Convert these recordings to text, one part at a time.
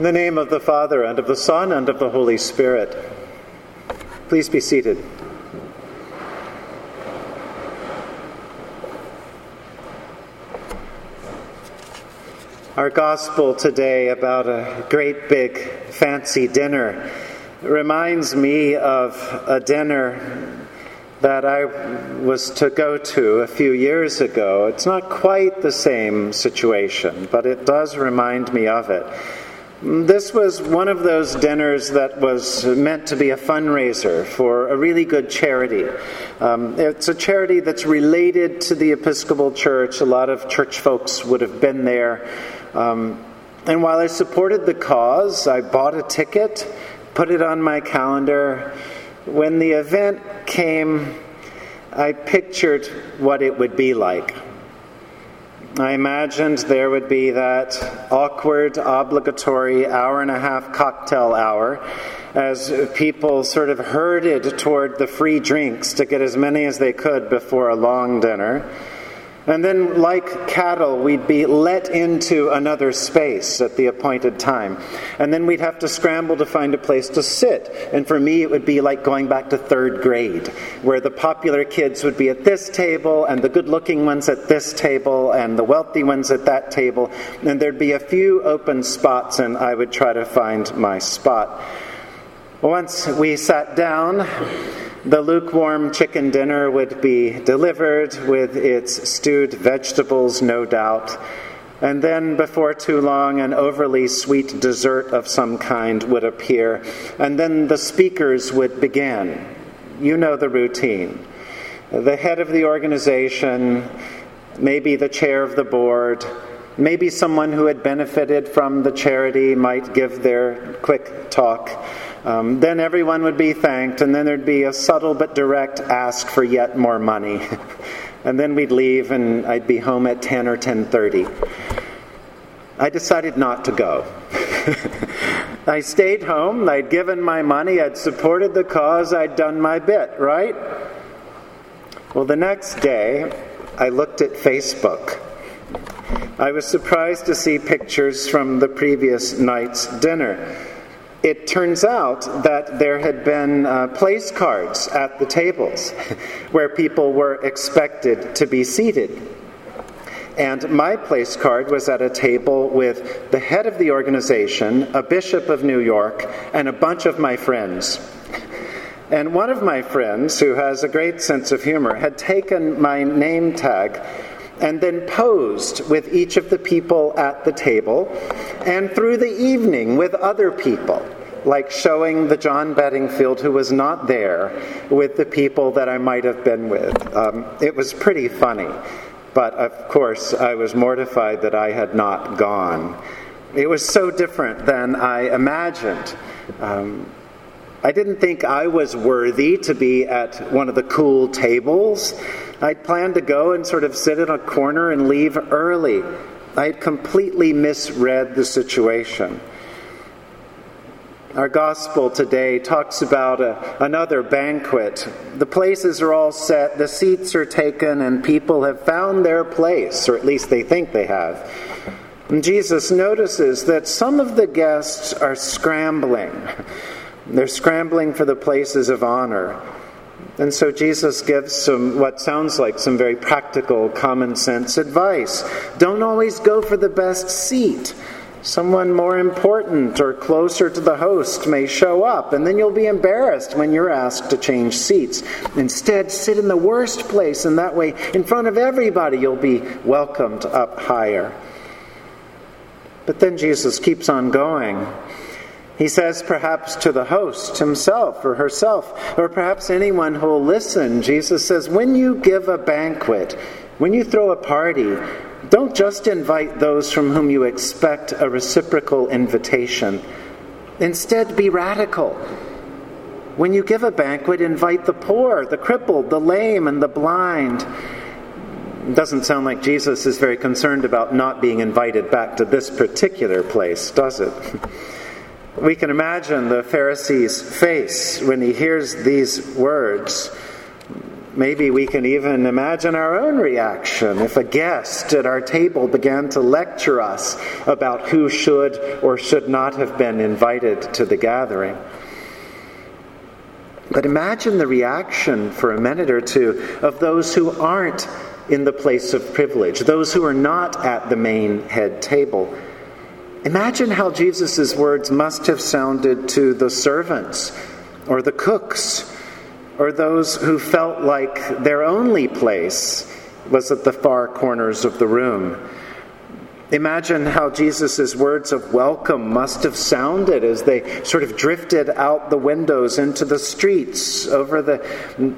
In the name of the Father, and of the Son, and of the Holy Spirit. Please be seated. Our gospel today about a great big fancy dinner reminds me of a dinner that I was to go to a few years ago. It's not quite the same situation, but it does remind me of it. This was one of those dinners that was meant to be a fundraiser for a really good charity. Um, it's a charity that's related to the Episcopal Church. A lot of church folks would have been there. Um, and while I supported the cause, I bought a ticket, put it on my calendar. When the event came, I pictured what it would be like. I imagined there would be that awkward, obligatory hour and a half cocktail hour as people sort of herded toward the free drinks to get as many as they could before a long dinner. And then, like cattle, we'd be let into another space at the appointed time. And then we'd have to scramble to find a place to sit. And for me, it would be like going back to third grade, where the popular kids would be at this table, and the good looking ones at this table, and the wealthy ones at that table. And there'd be a few open spots, and I would try to find my spot. Once we sat down, the lukewarm chicken dinner would be delivered with its stewed vegetables, no doubt. And then, before too long, an overly sweet dessert of some kind would appear. And then the speakers would begin. You know the routine. The head of the organization, maybe the chair of the board, maybe someone who had benefited from the charity might give their quick talk. Um, then everyone would be thanked, and then there'd be a subtle but direct ask for yet more money. and then we'd leave, and I'd be home at 10 or 10:30. I decided not to go. I stayed home. I'd given my money. I'd supported the cause. I'd done my bit, right? Well, the next day, I looked at Facebook. I was surprised to see pictures from the previous night's dinner it turns out that there had been uh, place cards at the tables where people were expected to be seated. And my place card was at a table with the head of the organization, a bishop of New York, and a bunch of my friends. And one of my friends, who has a great sense of humor, had taken my name tag and then posed with each of the people at the table and through the evening with other people, like showing the John Bedingfield who was not there with the people that I might have been with. Um, it was pretty funny, but of course I was mortified that I had not gone. It was so different than I imagined. Um, I didn't think I was worthy to be at one of the cool tables. I'd planned to go and sort of sit in a corner and leave early. I had completely misread the situation. Our gospel today talks about a, another banquet. The places are all set, the seats are taken, and people have found their place, or at least they think they have. And Jesus notices that some of the guests are scrambling. They're scrambling for the places of honor. And so Jesus gives some what sounds like some very practical, common sense advice. Don't always go for the best seat. Someone more important or closer to the host may show up, and then you'll be embarrassed when you're asked to change seats. Instead, sit in the worst place, and that way, in front of everybody, you'll be welcomed up higher. But then Jesus keeps on going. He says, perhaps to the host himself or herself, or perhaps anyone who will listen, Jesus says, when you give a banquet, when you throw a party, don't just invite those from whom you expect a reciprocal invitation. Instead, be radical. When you give a banquet, invite the poor, the crippled, the lame, and the blind. It doesn't sound like Jesus is very concerned about not being invited back to this particular place, does it? We can imagine the Pharisee's face when he hears these words. Maybe we can even imagine our own reaction if a guest at our table began to lecture us about who should or should not have been invited to the gathering. But imagine the reaction for a minute or two of those who aren't in the place of privilege, those who are not at the main head table. Imagine how Jesus' words must have sounded to the servants or the cooks or those who felt like their only place was at the far corners of the room. Imagine how Jesus' words of welcome must have sounded as they sort of drifted out the windows into the streets, over the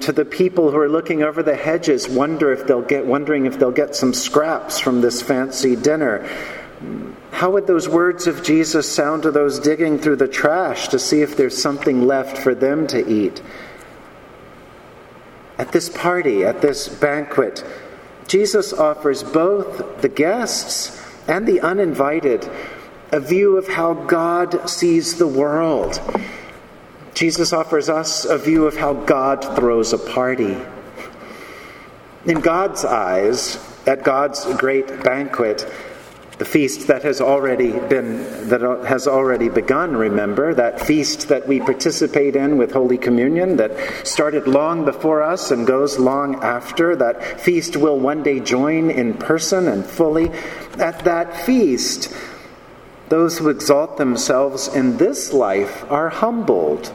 to the people who are looking over the hedges, wonder if they'll get wondering if they'll get some scraps from this fancy dinner. How would those words of Jesus sound to those digging through the trash to see if there's something left for them to eat? At this party, at this banquet, Jesus offers both the guests and the uninvited a view of how God sees the world. Jesus offers us a view of how God throws a party. In God's eyes, at God's great banquet, the feast that has already been that has already begun remember that feast that we participate in with holy communion that started long before us and goes long after that feast will one day join in person and fully. At that feast those who exalt themselves in this life are humbled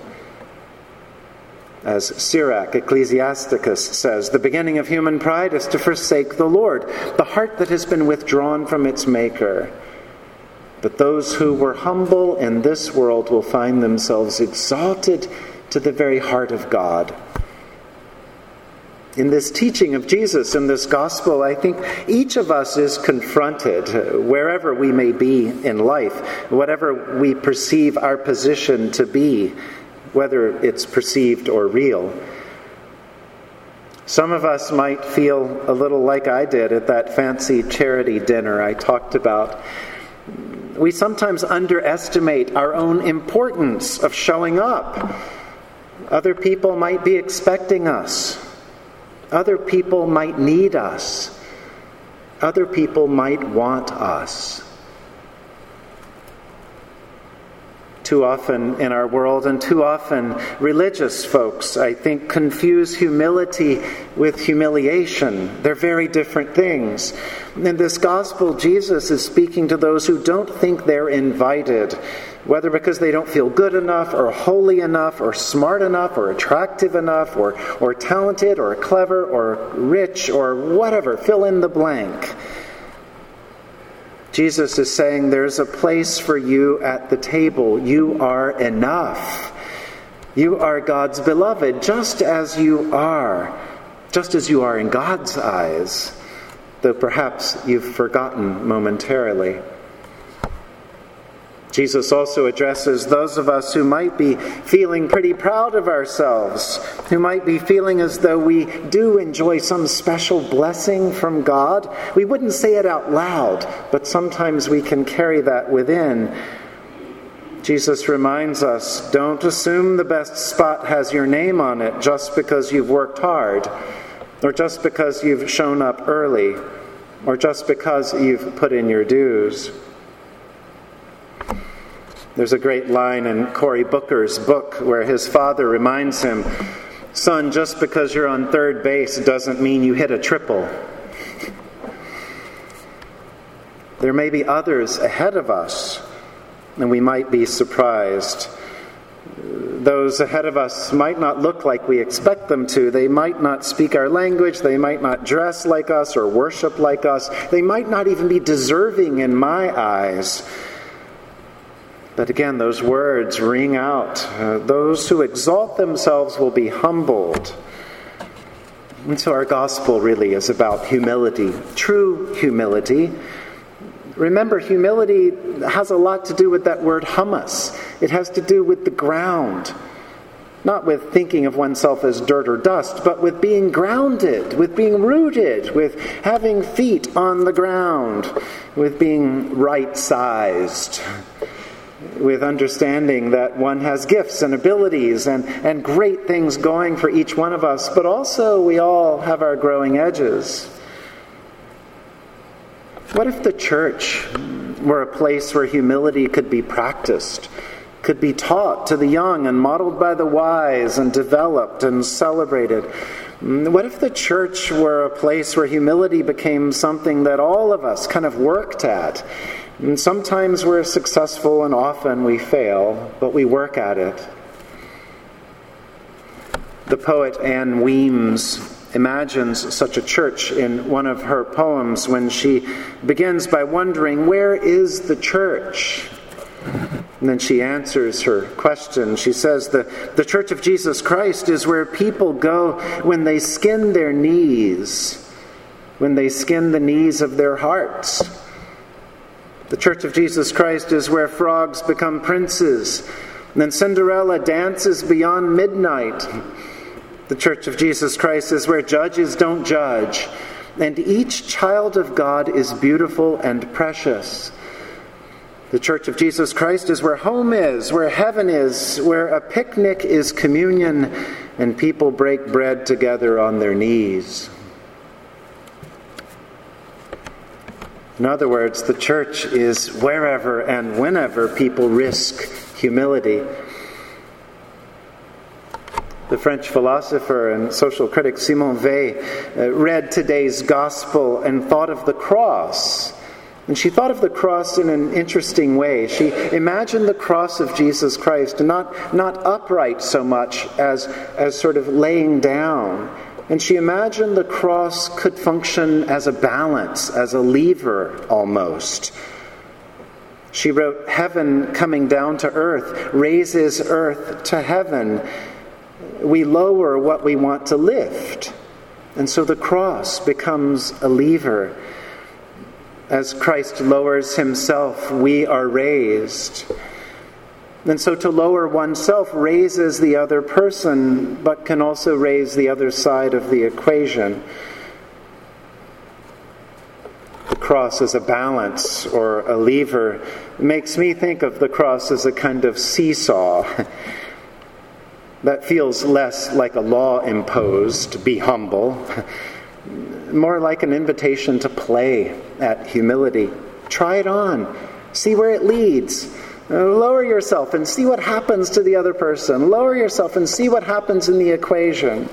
as Sirach, Ecclesiasticus says, the beginning of human pride is to forsake the Lord, the heart that has been withdrawn from its Maker. But those who were humble in this world will find themselves exalted to the very heart of God. In this teaching of Jesus, in this gospel, I think each of us is confronted, wherever we may be in life, whatever we perceive our position to be whether it's perceived or real. Some of us might feel a little like I did at that fancy charity dinner I talked about. We sometimes underestimate our own importance of showing up. Other people might be expecting us. Other people might need us. Other people might want us. Too often in our world, and too often religious folks, I think, confuse humility with humiliation. They're very different things. In this gospel, Jesus is speaking to those who don't think they're invited, whether because they don't feel good enough, or holy enough, or smart enough, or attractive enough, or, or talented, or clever, or rich, or whatever. Fill in the blank. Jesus is saying there's a place for you at the table. You are enough. You are God's beloved, just as you are, just as you are in God's eyes, though perhaps you've forgotten momentarily. Jesus also addresses those of us who might be feeling pretty proud of ourselves, who might be feeling as though we do enjoy some special blessing from God. We wouldn't say it out loud, but sometimes we can carry that within. Jesus reminds us don't assume the best spot has your name on it just because you've worked hard, or just because you've shown up early, or just because you've put in your dues. There's a great line in Cory Booker's book where his father reminds him, Son, just because you're on third base doesn't mean you hit a triple. There may be others ahead of us, and we might be surprised. Those ahead of us might not look like we expect them to. They might not speak our language. They might not dress like us or worship like us. They might not even be deserving in my eyes. But again, those words ring out. Uh, those who exalt themselves will be humbled. And so our gospel really is about humility, true humility. Remember, humility has a lot to do with that word humus. It has to do with the ground. Not with thinking of oneself as dirt or dust, but with being grounded, with being rooted, with having feet on the ground, with being right sized. With understanding that one has gifts and abilities and, and great things going for each one of us, but also we all have our growing edges. What if the church were a place where humility could be practiced, could be taught to the young and modeled by the wise and developed and celebrated? Mm, what if the church were a place where humility became something that all of us kind of worked at? And sometimes we're successful and often we fail, but we work at it. The poet Ann Weems imagines such a church in one of her poems when she begins by wondering, Where is the church? And then she answers her question. She says, the, the Church of Jesus Christ is where people go when they skin their knees, when they skin the knees of their hearts. The Church of Jesus Christ is where frogs become princes. And then Cinderella dances beyond midnight. The Church of Jesus Christ is where judges don't judge, and each child of God is beautiful and precious. The Church of Jesus Christ is where home is, where heaven is, where a picnic is communion, and people break bread together on their knees. In other words, the church is wherever and whenever people risk humility. The French philosopher and social critic Simone Weil uh, read today's gospel and thought of the cross. And she thought of the cross in an interesting way. She imagined the cross of Jesus Christ not, not upright so much as, as sort of laying down. And she imagined the cross could function as a balance, as a lever almost. She wrote, Heaven coming down to earth raises earth to heaven we lower what we want to lift. And so the cross becomes a lever. As Christ lowers himself, we are raised. And so to lower oneself raises the other person, but can also raise the other side of the equation. The cross as a balance or a lever makes me think of the cross as a kind of seesaw. That feels less like a law imposed, be humble, more like an invitation to play at humility. Try it on, see where it leads. Lower yourself and see what happens to the other person. Lower yourself and see what happens in the equation.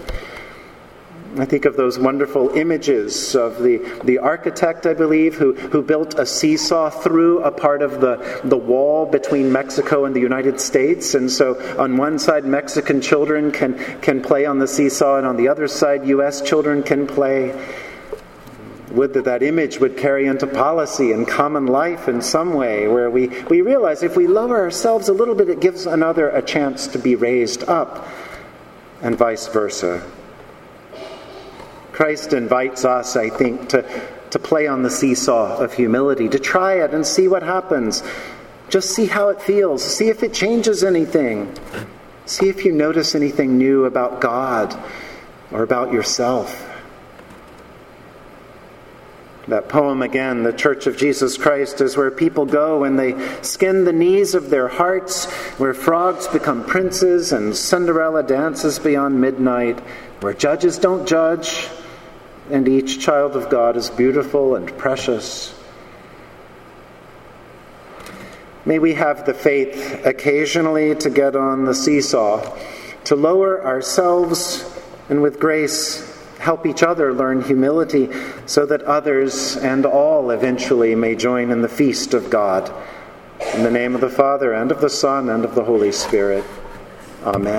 I think of those wonderful images of the, the architect, I believe, who, who built a seesaw through a part of the, the wall between Mexico and the United States. And so on one side, Mexican children can, can play on the seesaw, and on the other side, U.S. children can play. Would that that image would carry into policy and common life in some way, where we, we realize if we lower ourselves a little bit, it gives another a chance to be raised up, and vice versa. Christ invites us, I think, to, to play on the seesaw of humility, to try it and see what happens. Just see how it feels. See if it changes anything. See if you notice anything new about God or about yourself. That poem again, The Church of Jesus Christ, is where people go and they skin the knees of their hearts, where frogs become princes and Cinderella dances beyond midnight, where judges don't judge, and each child of God is beautiful and precious. May we have the faith occasionally to get on the seesaw, to lower ourselves, and with grace help each other learn humility so that others and all eventually may join in the feast of God. In the name of the Father, and of the Son, and of the Holy Spirit. Amen.